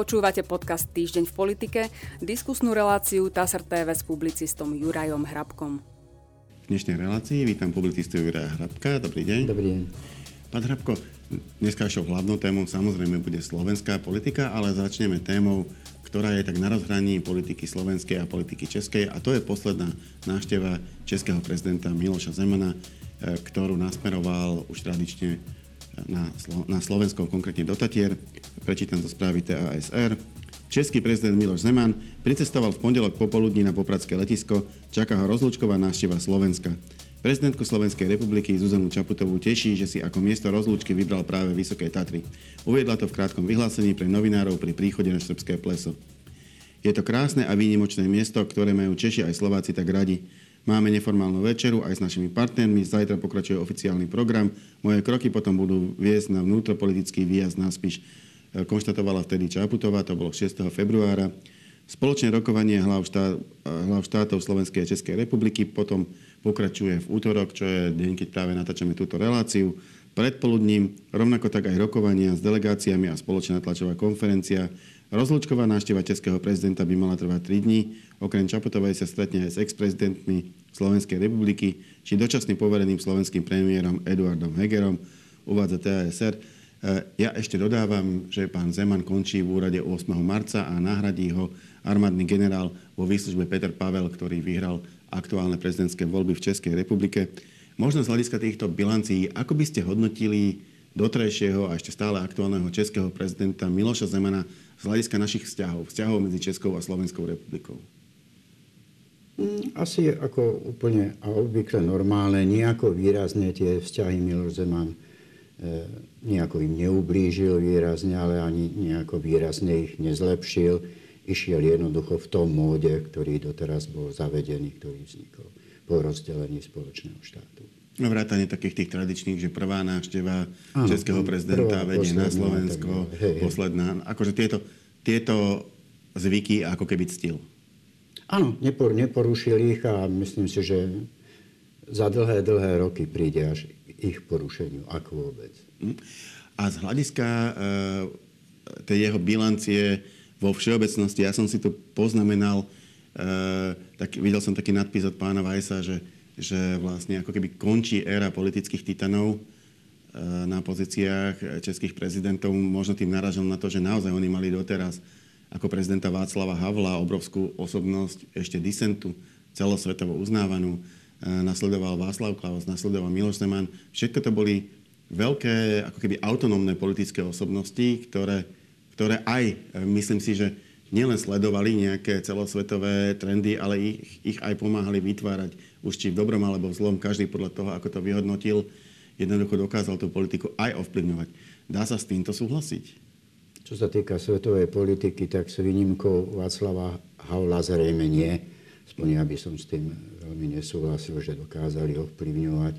Počúvate podcast Týždeň v politike, diskusnú reláciu TASR TV s publicistom Jurajom Hrabkom. V dnešnej relácii vítam publicistu Juraja Hrabka. Dobrý deň. Dobrý deň. Pán Hrabko, dneska hlavnou témou samozrejme bude slovenská politika, ale začneme témou, ktorá je tak na rozhraní politiky slovenskej a politiky českej a to je posledná návšteva českého prezidenta Miloša Zemana, e, ktorú nasmeroval už tradične na, Slo- na Slovensko, konkrétne do Tatier. Prečítam to správy TASR. Český prezident Miloš Zeman pricestoval v pondelok popoludní na Popradské letisko. Čaká ho rozlúčková návšteva Slovenska. Prezidentku Slovenskej republiky Zuzanu Čaputovú teší, že si ako miesto rozlúčky vybral práve Vysoké Tatry. Uviedla to v krátkom vyhlásení pre novinárov pri príchode na Srbské pleso. Je to krásne a výnimočné miesto, ktoré majú Češi aj Slováci tak radi. Máme neformálnu večeru aj s našimi partnermi, zajtra pokračuje oficiálny program. Moje kroky potom budú viesť na vnútropolitický výjazd na Spiš, e, konštatovala vtedy Čaputová, to bolo 6. februára. Spoločné rokovanie hlav, štát, hlav štátov Slovenskej a Českej republiky potom pokračuje v útorok, čo je deň, keď práve natáčame túto reláciu. Predpoludním rovnako tak aj rokovania s delegáciami a spoločná tlačová konferencia Rozlučková návšteva českého prezidenta by mala trvať 3 dní. Okrem Čaputovej sa stretne aj s ex-prezidentmi Slovenskej republiky či dočasným povereným slovenským premiérom Eduardom Hegerom, uvádza TASR. Ja ešte dodávam, že pán Zeman končí v úrade 8. marca a nahradí ho armádny generál vo výslužbe Peter Pavel, ktorý vyhral aktuálne prezidentské voľby v Českej republike. Možno z hľadiska týchto bilancií, ako by ste hodnotili dotrajšieho a ešte stále aktuálneho českého prezidenta Miloša Zemana z hľadiska našich vzťahov, vzťahov medzi Českou a Slovenskou republikou? Mm, asi ako úplne a obvykle normálne, nejako výrazne tie vzťahy Miloš Zeman e, nejako im neublížil výrazne, ale ani nejako výrazne ich nezlepšil. Išiel jednoducho v tom móde, ktorý doteraz bol zavedený, ktorý vznikol po rozdelení spoločného štátu. No, vrátanie takých tých tradičných, že prvá návšteva Áno, českého prezidenta vedie na Slovensko, hej, posledná. Akože tieto, tieto zvyky ako keby ctil. Áno, nepor, neporušil ich a myslím si, že za dlhé, dlhé roky príde až ich porušeniu, ako vôbec. Hm? A z hľadiska e, tej jeho bilancie vo všeobecnosti, ja som si to poznamenal, e, tak, videl som taký nadpis od pána Vajsa, že že vlastne ako keby končí éra politických titanov eh, na pozíciách českých prezidentov. Možno tým naražil na to, že naozaj oni mali doteraz ako prezidenta Václava Havla obrovskú osobnosť ešte disentu, celosvetovo uznávanú. Eh, nasledoval Václav Klaus, nasledoval Miloš Zeman. Všetko to boli veľké, ako keby autonómne politické osobnosti, ktoré, ktoré aj, eh, myslím si, že nielen sledovali nejaké celosvetové trendy, ale ich, ich aj pomáhali vytvárať, už či v dobrom alebo v zlom, každý podľa toho, ako to vyhodnotil, jednoducho dokázal tú politiku aj ovplyvňovať. Dá sa s týmto súhlasiť? Čo sa týka svetovej politiky, tak s výnimkou Václava Havla zrejme nie. Aspoň ja by som s tým veľmi nesúhlasil, že dokázali ovplyvňovať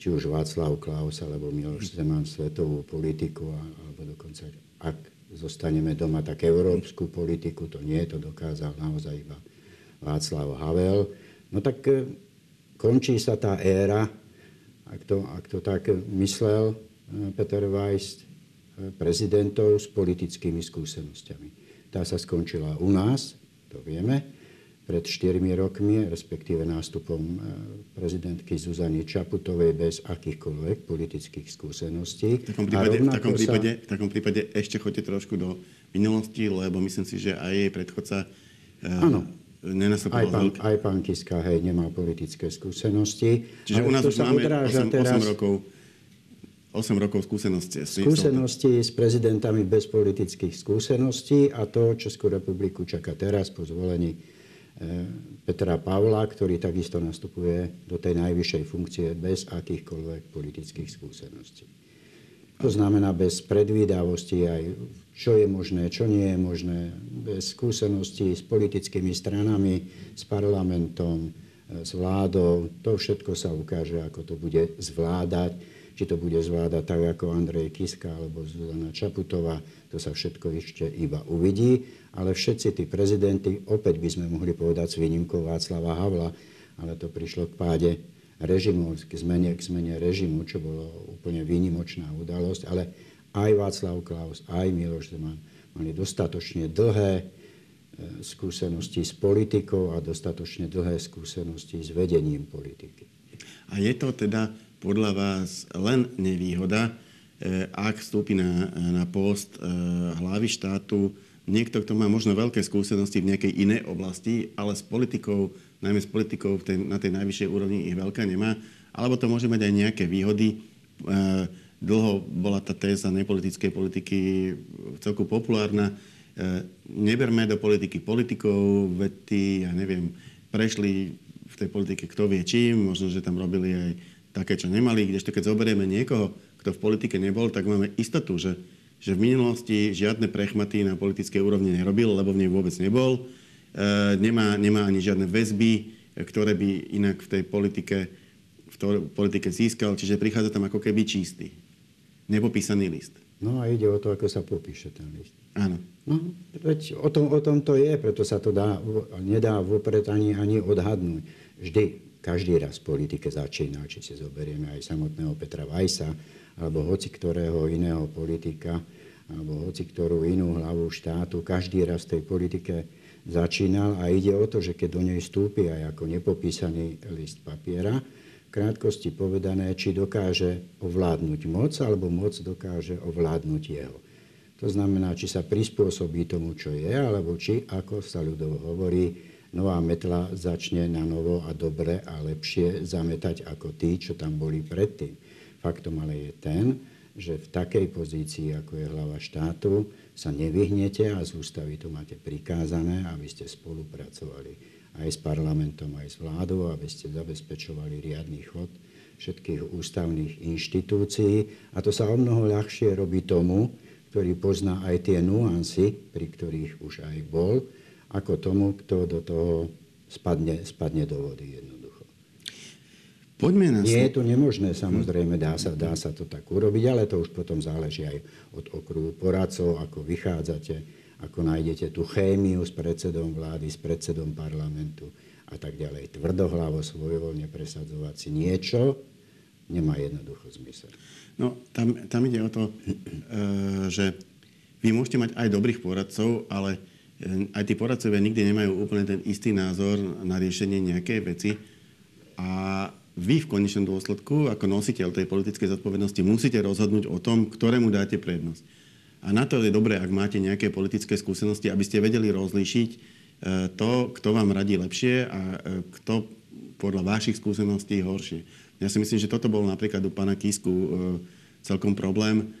či už Václav Klaus alebo Miloš Zeman svetovú politiku, alebo dokonca ak zostaneme doma, tak európsku politiku to nie, to dokázal naozaj iba Václav Havel. No tak e, končí sa tá éra, ak to, ak to tak myslel e, Peter Weiss, e, prezidentov s politickými skúsenosťami. Tá sa skončila u nás, to vieme, pred 4 rokmi, respektíve nástupom e, prezidentky Zuzany Čaputovej bez akýchkoľvek politických skúseností. V takom prípade, v takom prípade, sa... v takom prípade ešte choďte trošku do minulosti, lebo myslím si, že aj jej predchodca e, Áno. Aj pán, veľký... aj pán Kiska, hej, nemal politické skúsenosti. Čiže u nás už máme 8, 8 teraz... rokov 8 rokov skúsenosti. Skúsenosti s prezidentami bez politických skúseností a to Českú republiku čaká teraz po zvolení E, Petra Pavla, ktorý takisto nastupuje do tej najvyššej funkcie bez akýchkoľvek politických skúseností. To znamená bez predvídavosti aj čo je možné, čo nie je možné, bez skúseností s politickými stranami, s parlamentom, e, s vládou. To všetko sa ukáže, ako to bude zvládať či to bude zvládať tak ako Andrej Kiska alebo Zuzana Čaputová, to sa všetko ešte iba uvidí. Ale všetci tí prezidenty, opäť by sme mohli povedať s výnimkou Václava Havla, ale to prišlo k páde režimu, k zmene, k zmene režimu, čo bolo úplne výnimočná udalosť, ale aj Václav Klaus, aj Miloš Zeman mali dostatočne dlhé e, skúsenosti s politikou a dostatočne dlhé skúsenosti s vedením politiky. A je to teda podľa vás len nevýhoda, e, ak vstúpi na, na post hlavy štátu niekto, kto má možno veľké skúsenosti v nejakej inej oblasti, ale s politikou, najmä s politikou tej, na tej najvyššej úrovni ich veľká nemá, alebo to môže mať aj nejaké výhody. Dlho bola tá téza nepolitickej politiky celku populárna. E, neberme do politiky politikov, vety, ja neviem, prešli v tej politike kto vie čím, možno, že tam robili aj také, čo nemali, kdežto keď zoberieme niekoho, kto v politike nebol, tak máme istotu, že že v minulosti žiadne prechmaty na politickej úrovni nerobil, lebo v nej vôbec nebol. E, nemá, nemá ani žiadne väzby, ktoré by inak v tej politike, v tej politike získal, čiže prichádza tam ako keby čistý. Nepopísaný list. No a ide o to, ako sa popíše ten list. Áno. No, veď o tom, o tom to je, preto sa to dá, nedá vopred ani, ani odhadnúť. Vždy, každý raz v politike začína, či si zoberieme aj samotného Petra Vajsa, alebo hoci ktorého iného politika, alebo hoci ktorú inú hlavu štátu, každý raz v tej politike začínal a ide o to, že keď do nej vstúpi aj ako nepopísaný list papiera, krátkosti povedané, či dokáže ovládnuť moc, alebo moc dokáže ovládnuť jeho. To znamená, či sa prispôsobí tomu, čo je, alebo či, ako sa ľudovo hovorí, nová metla začne na novo a dobre a lepšie zametať ako tí, čo tam boli predtým. Faktom ale je ten, že v takej pozícii, ako je hlava štátu, sa nevyhnete a z ústavy to máte prikázané, aby ste spolupracovali aj s parlamentom, aj s vládou, aby ste zabezpečovali riadny chod všetkých ústavných inštitúcií. A to sa o mnoho ľahšie robí tomu, ktorý pozná aj tie nuancy, pri ktorých už aj bol, ako tomu, kto do toho spadne, spadne do vody jednoducho. Poďme na... Nie je to nemožné, samozrejme, dá sa, dá sa to tak urobiť, ale to už potom záleží aj od okruhu poradcov, ako vychádzate, ako nájdete tú chémiu s predsedom vlády, s predsedom parlamentu a tak ďalej. Tvrdohlavo, svojvoľne presadzovať si niečo, nemá jednoducho zmysel. No, tam, tam ide o to, e, že vy môžete mať aj dobrých poradcov, ale e, aj tí poradcovia nikdy nemajú úplne ten istý názor na riešenie nejakej veci. A vy v konečnom dôsledku, ako nositeľ tej politickej zodpovednosti, musíte rozhodnúť o tom, ktorému dáte prednosť. A na to je dobré, ak máte nejaké politické skúsenosti, aby ste vedeli rozlíšiť e, to, kto vám radí lepšie a e, kto podľa vašich skúseností horšie. Ja si myslím, že toto bol napríklad u pána Kisku e, celkom problém.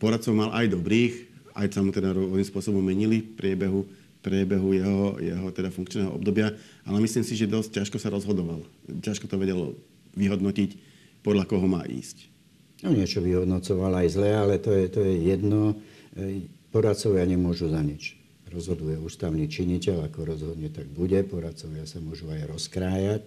Poradcov mal aj dobrých, aj sa mu teda rôznym spôsobom menili v priebehu priebehu jeho, jeho teda funkčného obdobia, ale myslím si, že dosť ťažko sa rozhodoval. Ťažko to vedel vyhodnotiť, podľa koho má ísť. No niečo vyhodnocoval aj zle, ale to je, to je jedno. Poradcovia nemôžu za nič. Rozhoduje ústavný činiteľ, ako rozhodne, tak bude. Poradcovia sa môžu aj rozkrájať,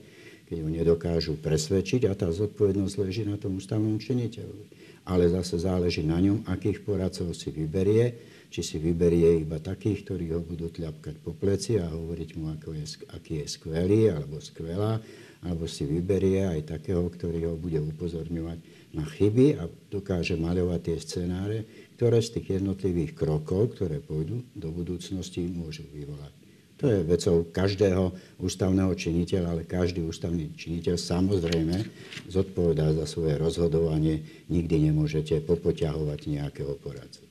keď ho nedokážu presvedčiť a tá zodpovednosť leží na tom ústavnom činiteľovi. Ale zase záleží na ňom, akých poradcov si vyberie či si vyberie iba takých, ktorí ho budú tľapkať po pleci a hovoriť mu, ako je, aký je skvelý alebo skvelá, alebo si vyberie aj takého, ktorý ho bude upozorňovať na chyby a dokáže maľovať tie scenáre, ktoré z tých jednotlivých krokov, ktoré pôjdu do budúcnosti, môžu vyvolať. To je vecou každého ústavného činiteľa, ale každý ústavný činiteľ samozrejme zodpovedá za svoje rozhodovanie. Nikdy nemôžete popoťahovať nejakého poradcu.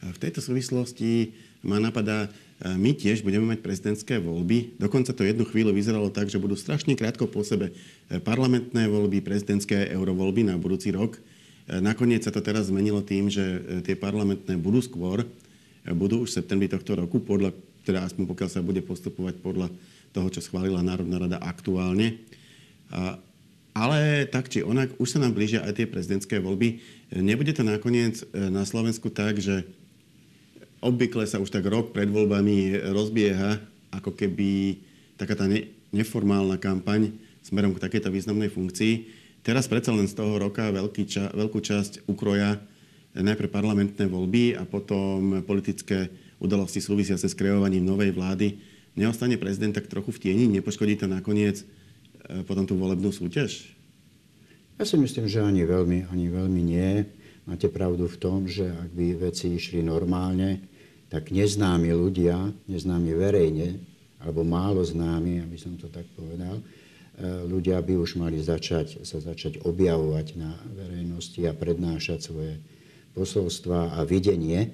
V tejto súvislosti ma napadá, e, my tiež budeme mať prezidentské voľby. Dokonca to jednu chvíľu vyzeralo tak, že budú strašne krátko po sebe e, parlamentné voľby, prezidentské eurovoľby na budúci rok. E, nakoniec sa to teraz zmenilo tým, že tie parlamentné budú skôr, budú už v septembri tohto roku, podľa, teda aspoň pokiaľ sa bude postupovať podľa toho, čo schválila Národná rada aktuálne. Ale tak či onak, už sa nám blížia aj tie prezidentské voľby. Nebude to nakoniec na Slovensku tak, že obvykle sa už tak rok pred voľbami rozbieha ako keby taká tá ne, neformálna kampaň smerom k takejto významnej funkcii. Teraz predsa len z toho roka veľký ča, veľkú časť ukroja najprv parlamentné voľby a potom politické udalosti súvisiace s kreovaním novej vlády. Neostane prezident tak trochu v tieni? Nepoškodí to nakoniec e, potom tú volebnú súťaž? Ja si myslím, že ani veľmi, ani veľmi nie. Máte pravdu v tom, že ak by veci išli normálne, tak neznámi ľudia, neznámi verejne, alebo málo známi, aby som to tak povedal, ľudia by už mali začať, sa začať objavovať na verejnosti a prednášať svoje posolstva a videnie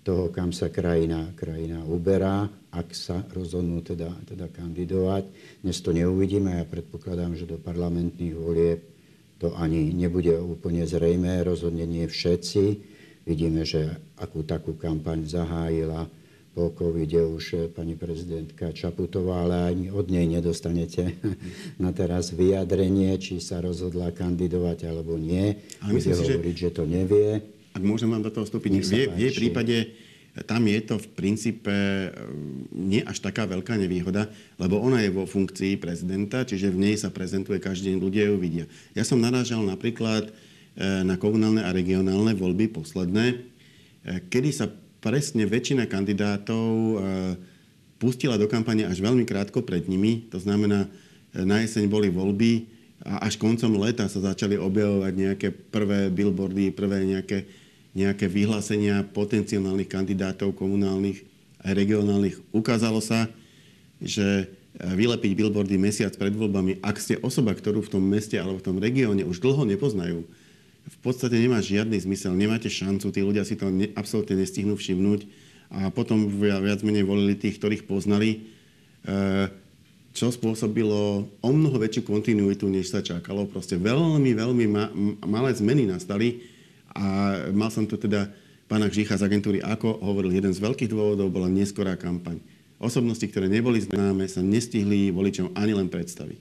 toho, kam sa krajina, krajina uberá, ak sa rozhodnú teda, teda kandidovať. Dnes to neuvidíme, ja predpokladám, že do parlamentných volieb to ani nebude úplne zrejme, rozhodne nie všetci. Vidíme, že akú takú kampaň zahájila po covide už pani prezidentka Čaputová, ale ani od nej nedostanete na teraz vyjadrenie, či sa rozhodla kandidovať alebo nie. Bude hovoriť, že... že to nevie. Ak môžem vám do toho vstúpiť, v, v jej prípade tam je to v princípe eh, nie až taká veľká nevýhoda, lebo ona je vo funkcii prezidenta, čiže v nej sa prezentuje každý deň, ľudia ju vidia. Ja som narážal napríklad eh, na komunálne a regionálne voľby posledné, kedy sa presne väčšina kandidátov e, pustila do kampane až veľmi krátko pred nimi. To znamená, e, na jeseň boli voľby a až koncom leta sa začali objavovať nejaké prvé billboardy, prvé nejaké, nejaké vyhlásenia potenciálnych kandidátov komunálnych a regionálnych. Ukázalo sa, že e, vylepiť billboardy mesiac pred voľbami, ak ste osoba, ktorú v tom meste alebo v tom regióne už dlho nepoznajú, v podstate nemá žiadny zmysel, nemáte šancu, tí ľudia si to ne, absolútne nestihnú všimnúť a potom viac menej volili tých, ktorých poznali, e, čo spôsobilo o mnoho väčšiu kontinuitu, než sa čakalo. Proste veľmi, veľmi ma, malé zmeny nastali a mal som tu teda pána Gžicha z agentúry AKO, hovoril, jeden z veľkých dôvodov bola neskorá kampaň. Osobnosti, ktoré neboli známe, sa nestihli voličom ani len predstaviť.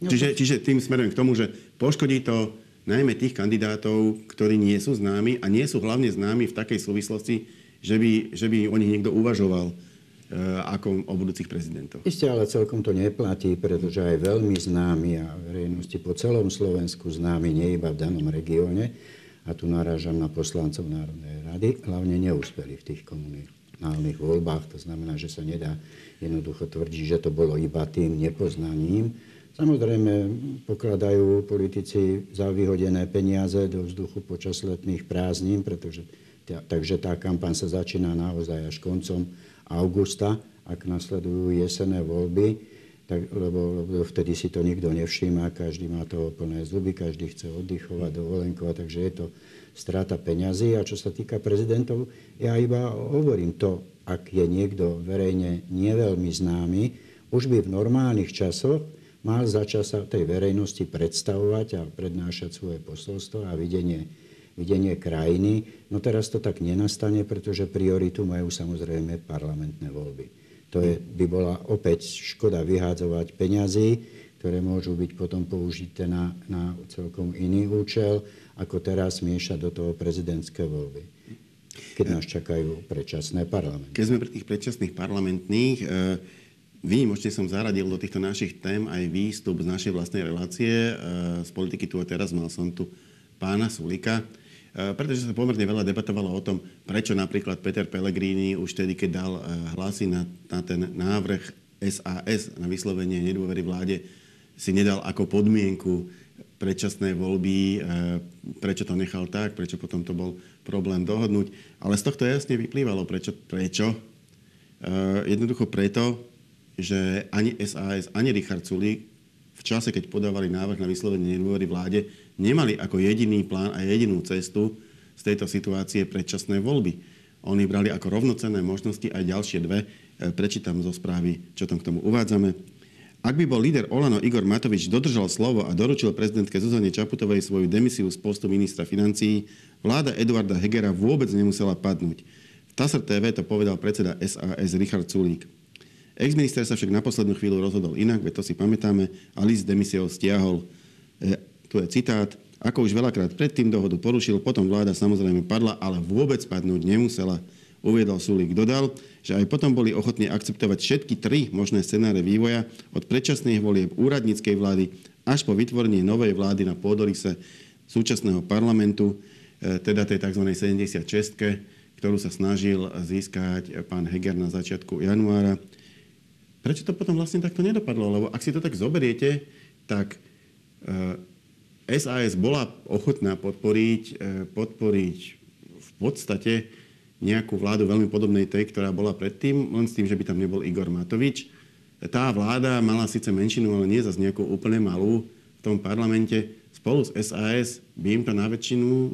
No, čiže, čiže tým smerujem k tomu, že poškodí to najmä tých kandidátov, ktorí nie sú známi a nie sú hlavne známi v takej súvislosti, že by, že by o nich niekto uvažoval e, ako o budúcich prezidentov. Isté, ale celkom to neplatí, pretože aj veľmi známi a verejnosti po celom Slovensku známi, nie iba v danom regióne, a tu narážam na poslancov Národnej rady, hlavne neúspeli v tých komunálnych voľbách. To znamená, že sa nedá jednoducho tvrdiť, že to bolo iba tým nepoznaním, Samozrejme, pokladajú politici za vyhodené peniaze do vzduchu počas letných prázdnin, pretože takže tá kampaň sa začína naozaj až koncom augusta, ak nasledujú jesenné voľby, tak, lebo, vtedy si to nikto nevšíma, každý má toho plné zuby, každý chce oddychovať, dovolenkovať, takže je to strata peňazí. A čo sa týka prezidentov, ja iba hovorím to, ak je niekto verejne neveľmi známy, už by v normálnych časoch mal začať sa tej verejnosti predstavovať a prednášať svoje posolstvo a videnie, videnie krajiny. No teraz to tak nenastane, pretože prioritu majú samozrejme parlamentné voľby. To je, by bola opäť škoda vyhádzovať peňazí, ktoré môžu byť potom použité na, na celkom iný účel, ako teraz miešať do toho prezidentské voľby keď nás čakajú predčasné parlamenty. Keď sme pri tých predčasných parlamentných, e, Výnimočne som zaradil do týchto našich tém aj výstup z našej vlastnej relácie. E, z politiky tu a teraz mal som tu pána Sulika, pretože sa pomerne veľa debatovalo o tom, prečo napríklad Peter Pellegrini už tedy, keď dal e, hlasy na, na ten návrh SAS na vyslovenie nedôvery vláde, si nedal ako podmienku predčasné voľby, prečo to nechal tak, prečo potom to bol problém dohodnúť. Ale z tohto jasne vyplývalo, prečo. prečo. Jednoducho preto, že ani SAS, ani Richard Sulík v čase, keď podávali návrh na vyslovenie nedôvery vláde, nemali ako jediný plán a jedinú cestu z tejto situácie predčasné voľby. Oni brali ako rovnocenné možnosti aj ďalšie dve. E, prečítam zo správy, čo tam k tomu uvádzame. Ak by bol líder Olano Igor Matovič dodržal slovo a doručil prezidentke Zuzane Čaputovej svoju demisiu z postu ministra financií, vláda Eduarda Hegera vôbec nemusela padnúť. V TASR TV to povedal predseda SAS Richard Sulík. Ex-minister sa však na poslednú chvíľu rozhodol inak, veď to si pamätáme, a list demisiou stiahol. E, tu je citát. Ako už veľakrát predtým dohodu porušil, potom vláda samozrejme padla, ale vôbec padnúť nemusela. Uviedol Sulík. Dodal, že aj potom boli ochotní akceptovať všetky tri možné scenáre vývoja od predčasných volieb úradníckej vlády až po vytvorenie novej vlády na pôdorise súčasného parlamentu, e, teda tej tzv. 76 ktorú sa snažil získať pán Heger na začiatku januára Prečo to potom vlastne takto nedopadlo? Lebo ak si to tak zoberiete, tak SAS bola ochotná podporiť, e, podporiť v podstate nejakú vládu veľmi podobnej tej, ktorá bola predtým, len s tým, že by tam nebol Igor Matovič. Tá vláda mala síce menšinu, ale nie zase nejakú úplne malú v tom parlamente. Spolu s SAS by im to na väčšinu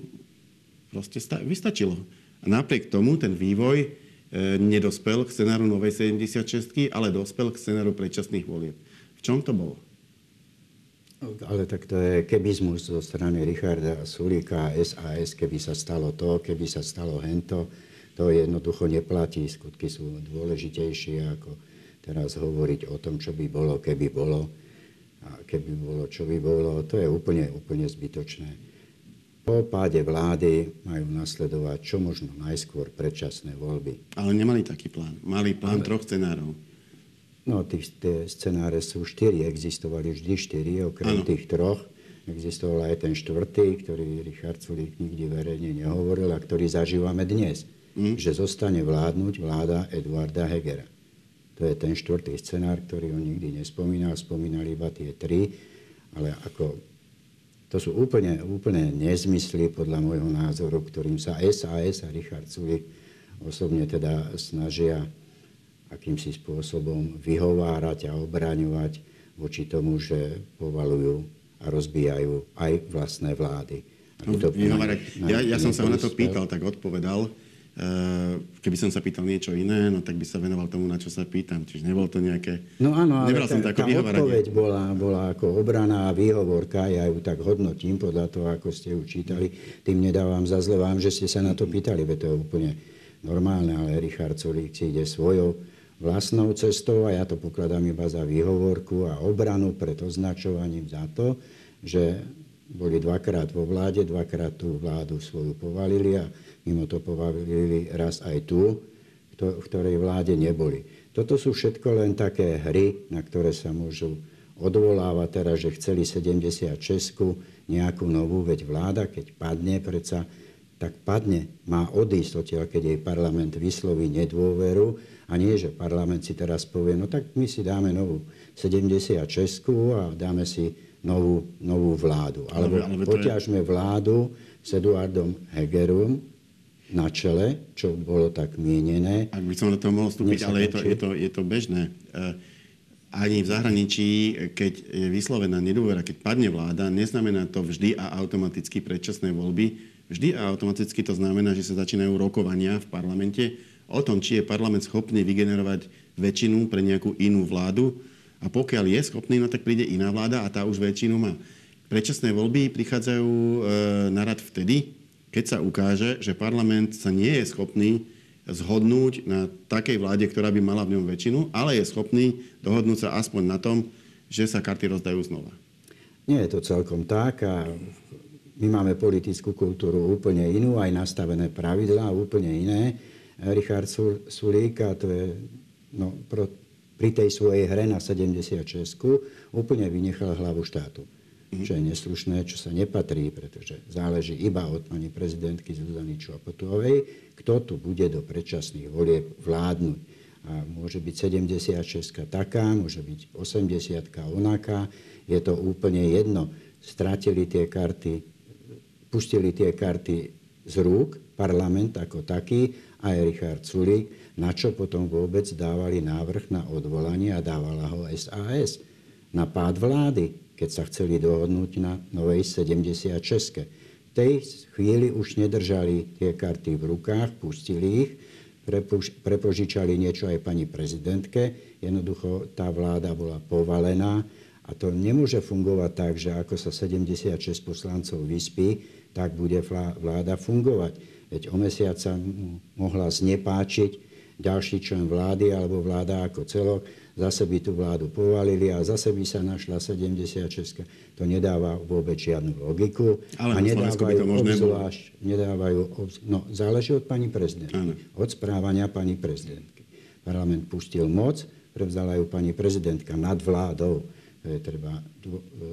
proste vystačilo. A napriek tomu ten vývoj E, nedospel k scenáru novej 76 ale dospel k scenáru predčasných volieb. V čom to bolo? Ale tak to je kebizmus zo strany Richarda Sulíka a SAS, keby sa stalo to, keby sa stalo hento, to jednoducho neplatí. Skutky sú dôležitejšie ako teraz hovoriť o tom, čo by bolo, keby bolo. A keby bolo, čo by bolo, to je úplne, úplne zbytočné. Po páde vlády majú nasledovať čo možno najskôr predčasné voľby. Ale nemali taký plán. Mali plán Ale... troch scenárov. No, tých, tie scenáre sú štyri, existovali vždy štyri, okrem ano. tých troch. Existoval aj ten štvrtý, ktorý Richard Sulík nikdy verejne nehovoril a ktorý zažívame dnes. Mm. Že zostane vládnuť vláda Eduarda Hegera. To je ten štvrtý scenár, ktorý on nikdy nespomínal. Spomínal iba tie tri, ale ako to sú úplne, úplne nezmysly podľa môjho názoru, ktorým sa SAS a Richard Sulik osobne teda snažia akýmsi spôsobom vyhovárať a obraňovať voči tomu, že povalujú a rozbijajú aj vlastné vlády. To vyhovárať. Ja, ja som sa ho na to pýtal, tak odpovedal, keby som sa pýtal niečo iné, no tak by sa venoval tomu, na čo sa pýtam. Čiže nebol to nejaké... No áno, ale tá, som to ako tá odpoveď bola, bola ako obraná a výhovorka, ja ju tak hodnotím podľa toho, ako ste ju čítali. Tým nedávam za zle vám, že ste sa na to pýtali, veď to je úplne normálne, ale Richard Solík si ide svojou vlastnou cestou a ja to pokladám iba za výhovorku a obranu pred označovaním za to, že boli dvakrát vo vláde, dvakrát tú vládu svoju povalili a mimo to povalili raz aj tu, v ktorej vláde neboli. Toto sú všetko len také hry, na ktoré sa môžu odvolávať teraz, že chceli 76 nejakú novú, veď vláda, keď padne, predsa tak padne, má odísť odtiaľ, keď jej parlament vysloví nedôveru a nie, že parlament si teraz povie, no tak my si dáme novú 76 a dáme si novú, novú vládu. Alebo poťažme vládu s Eduardom Hegerom, na čele, čo bolo tak mienené. Ak by som do toho mohol vstúpiť, ale je to, je, to, je to bežné. Eh, ani v zahraničí, keď je vyslovená nedôvera, keď padne vláda, neznamená to vždy a automaticky predčasné voľby. Vždy a automaticky to znamená, že sa začínajú rokovania v parlamente o tom, či je parlament schopný vygenerovať väčšinu pre nejakú inú vládu. A pokiaľ je schopný, no tak príde iná vláda a tá už väčšinu má. Predčasné voľby prichádzajú e, na rad vtedy, keď sa ukáže, že parlament sa nie je schopný zhodnúť na takej vláde, ktorá by mala v ňom väčšinu, ale je schopný dohodnúť sa aspoň na tom, že sa karty rozdajú znova. Nie je to celkom tak a my máme politickú kultúru úplne inú, aj nastavené pravidlá úplne iné. Richard Sulík, a to je no, pro, pri tej svojej hre na 76 úplne vynechal hlavu štátu čo je neslušné, čo sa nepatrí, pretože záleží iba od pani prezidentky Zuzany Čopotovej, kto tu bude do predčasných volieb vládnuť. A môže byť 76 taká, môže byť 80 onaká, je to úplne jedno. Stratili tie karty, pustili tie karty z rúk, parlament ako taký, aj Richard Sulík, na čo potom vôbec dávali návrh na odvolanie a dávala ho SAS na pád vlády keď sa chceli dohodnúť na novej 76. V tej chvíli už nedržali tie karty v rukách, pustili ich, prepožičali niečo aj pani prezidentke. Jednoducho tá vláda bola povalená a to nemôže fungovať tak, že ako sa 76 poslancov vyspí, tak bude vláda fungovať. Veď o mesiac sa mohla znepáčiť ďalší člen vlády alebo vláda ako celok zase by tú vládu povalili a zase by sa našla 76. To nedáva vôbec žiadnu logiku. Ale a nedávajú to možné obzvlášť, nedávajú, no záleží od pani prezidentky, od správania pani prezidentky. Parlament pustil moc, prevzala ju pani prezidentka nad vládou. To je treba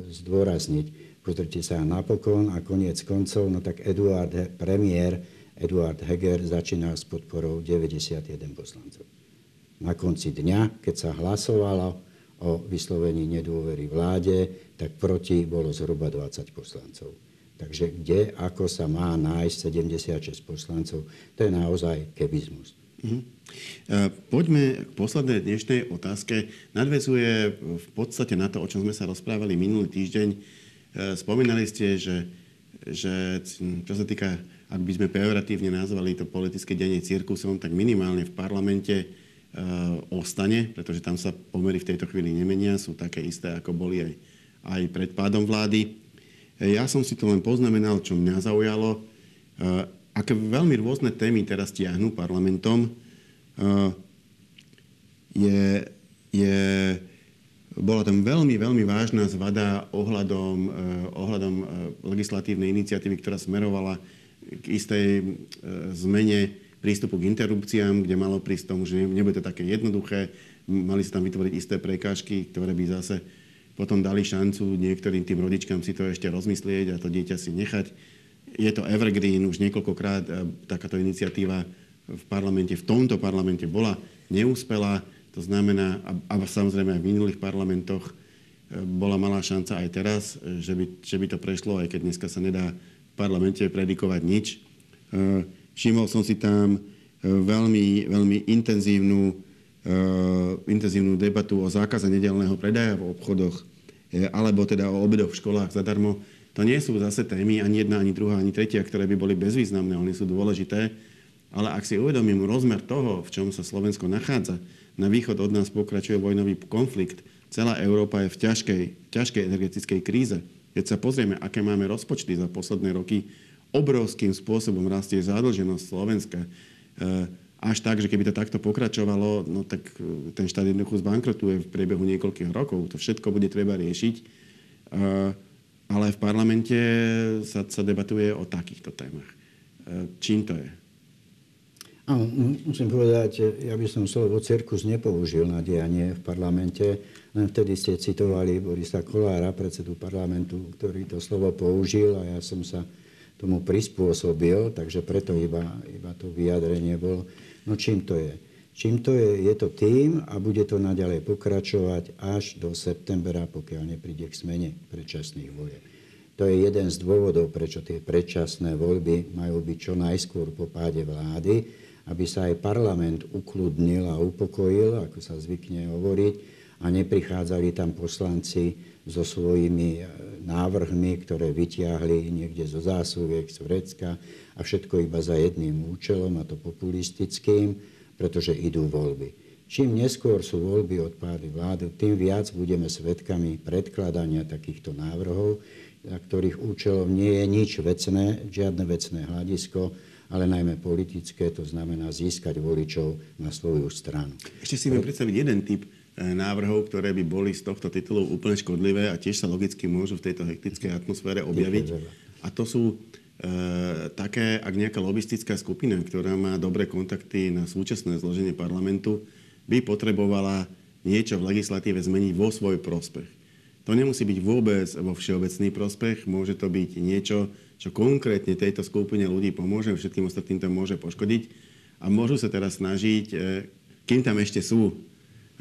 zdôrazniť. Pozrite sa napokon a koniec koncov, no tak Eduard, premiér Eduard Heger začína s podporou 91 poslancov na konci dňa, keď sa hlasovalo o vyslovení nedôvery vláde, tak proti bolo zhruba 20 poslancov. Takže kde, ako sa má nájsť 76 poslancov, to je naozaj kebizmus. Uh-huh. Poďme k poslednej dnešnej otázke. Nadvezuje v podstate na to, o čom sme sa rozprávali minulý týždeň. E, spomínali ste, že, že čo sa týka, ak by sme pejoratívne nazvali to politické denie cirkusom, tak minimálne v parlamente ostane, pretože tam sa pomery v tejto chvíli nemenia, sú také isté, ako boli aj, aj pred pádom vlády. Ja som si to len poznamenal, čo mňa zaujalo. Aké veľmi rôzne témy teraz tiahnu parlamentom, je, je, bola tam veľmi, veľmi vážna zvada ohľadom, ohľadom legislatívnej iniciatívy, ktorá smerovala k istej zmene prístupu k interrupciám, kde malo prísť tomu, že nebude to také jednoduché. Mali sa tam vytvoriť isté prekážky, ktoré by zase potom dali šancu niektorým tým rodičkám si to ešte rozmyslieť a to dieťa si nechať. Je to evergreen, už niekoľkokrát takáto iniciatíva v parlamente, v tomto parlamente bola neúspela. To znamená, a, a samozrejme aj v minulých parlamentoch e, bola malá šanca aj teraz, e, že by, že by to prešlo, aj keď dneska sa nedá v parlamente predikovať nič. E, Všimol som si tam e, veľmi, veľmi intenzívnu, uh, intenzívnu debatu o zákaze nedelného predaja v obchodoch e, alebo teda o obedoch v školách zadarmo. To nie sú zase témy ani jedna, ani druhá, ani tretia, ktoré by boli bezvýznamné. Oni sú dôležité. Ale ak si uvedomím rozmer toho, v čom sa Slovensko nachádza, na východ od nás pokračuje vojnový konflikt, celá Európa je v ťažkej, ťažkej energetickej kríze. Keď sa pozrieme, aké máme rozpočty za posledné roky, obrovským spôsobom rastie zadlženosť Slovenska. E, až tak, že keby to takto pokračovalo, no tak e, ten štát jednoducho zbankrotuje v priebehu niekoľkých rokov. To všetko bude treba riešiť. E, ale v parlamente sa, sa debatuje o takýchto témach. Čím to je? Áno, musím povedať, ja by som slovo cirkus nepoužil na dianie v parlamente. Len vtedy ste citovali Borisa Kolára, predsedu parlamentu, ktorý to slovo použil a ja som sa tomu prispôsobil, takže preto iba, iba to vyjadrenie bolo. No čím to je? Čím to je? Je to tým a bude to naďalej pokračovať až do septembra, pokiaľ nepríde k smene predčasných volieb. To je jeden z dôvodov, prečo tie predčasné voľby majú byť čo najskôr po páde vlády, aby sa aj parlament ukludnil a upokojil, ako sa zvykne hovoriť, a neprichádzali tam poslanci so svojimi návrhmi, ktoré vyťahli niekde zo zásuvek, z Vrecka a všetko iba za jedným účelom, a to populistickým, pretože idú voľby. Čím neskôr sú voľby od pády vlády, tým viac budeme svedkami predkladania takýchto návrhov, na ktorých účelom nie je nič vecné, žiadne vecné hľadisko, ale najmä politické, to znamená získať voličov na svoju stranu. Ešte si viem predstaviť jeden typ návrhov, ktoré by boli z tohto titulu úplne škodlivé a tiež sa logicky môžu v tejto hektickej atmosfére objaviť. A to sú e, také, ak nejaká lobistická skupina, ktorá má dobré kontakty na súčasné zloženie parlamentu, by potrebovala niečo v legislatíve zmeniť vo svoj prospech. To nemusí byť vôbec vo všeobecný prospech, môže to byť niečo, čo konkrétne tejto skupine ľudí pomôže, všetkým ostatným to môže poškodiť. A môžu sa teraz snažiť, e, kým tam ešte sú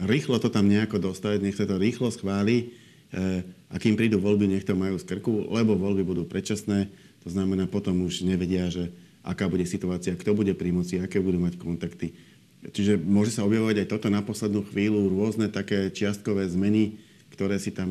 rýchlo to tam nejako dostať, nech sa to rýchlo schváli eh, a kým prídu voľby, nech to majú z krku, lebo voľby budú predčasné, to znamená potom už nevedia, že aká bude situácia, kto bude pri moci, aké budú mať kontakty. Čiže môže sa objavovať aj toto na poslednú chvíľu, rôzne také čiastkové zmeny, ktoré si tam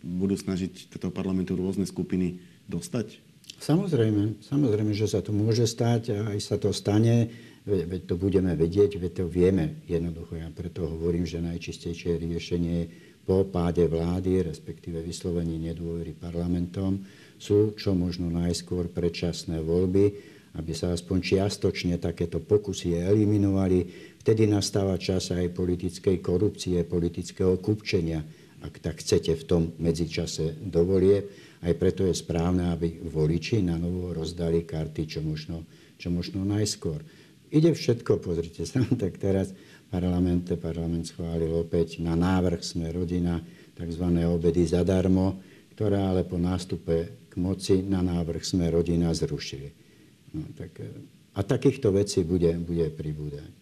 budú snažiť toto parlamentu rôzne skupiny dostať? Samozrejme, samozrejme, že sa to môže stať a aj sa to stane veď to budeme vedieť, veď to vieme jednoducho. Ja preto hovorím, že najčistejšie riešenie po páde vlády, respektíve vyslovení nedôvery parlamentom, sú čo možno najskôr predčasné voľby, aby sa aspoň čiastočne takéto pokusy eliminovali. Vtedy nastáva čas aj politickej korupcie, politického kupčenia, ak tak chcete v tom medzičase dovolie. Aj preto je správne, aby voliči na novo rozdali karty čo možno, čo možno najskôr. Ide všetko, pozrite sa, tak teraz parlamente, parlament schválil opäť na návrh sme rodina tzv. obedy zadarmo, ktoré ale po nástupe k moci na návrh sme rodina zrušili. No, tak, a takýchto vecí bude, bude pribúdať.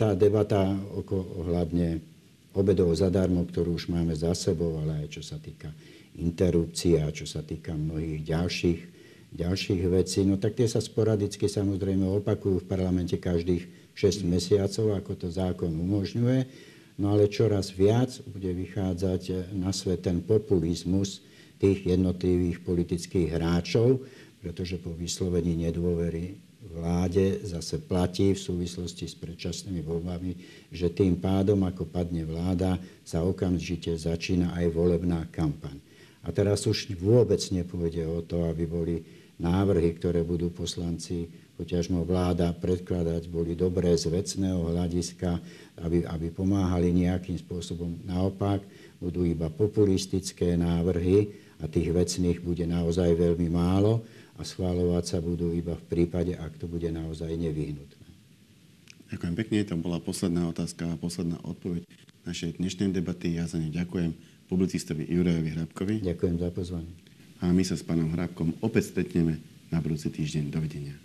Tá debata ohľadne obedov zadarmo, ktorú už máme za sebou, ale aj čo sa týka interrupcií a čo sa týka mnohých ďalších, ďalších vecí. No tak tie sa sporadicky samozrejme opakujú v parlamente každých 6 mesiacov, ako to zákon umožňuje. No ale čoraz viac bude vychádzať na svet ten populizmus tých jednotlivých politických hráčov, pretože po vyslovení nedôvery vláde zase platí v súvislosti s predčasnými voľbami, že tým pádom, ako padne vláda, sa okamžite začína aj volebná kampaň. A teraz už vôbec nepôjde o to, aby boli návrhy, ktoré budú poslanci, poťažmo vláda predkladať, boli dobré z vecného hľadiska, aby, aby pomáhali nejakým spôsobom. Naopak, budú iba populistické návrhy a tých vecných bude naozaj veľmi málo a schváľovať sa budú iba v prípade, ak to bude naozaj nevyhnutné. Ďakujem pekne, to bola posledná otázka a posledná odpoveď našej dnešnej debaty. Ja za ne ďakujem publicistovi Jurajovi Hrabkovi. Ďakujem za pozvanie. A my sa s pánom Hrabkom opäť stretneme na budúci týždeň. Dovidenia.